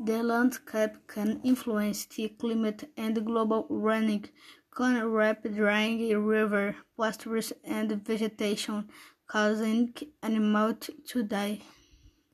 The landscape can influence the climate and global running, can rapid drying river pastures and vegetation, causing animals to die.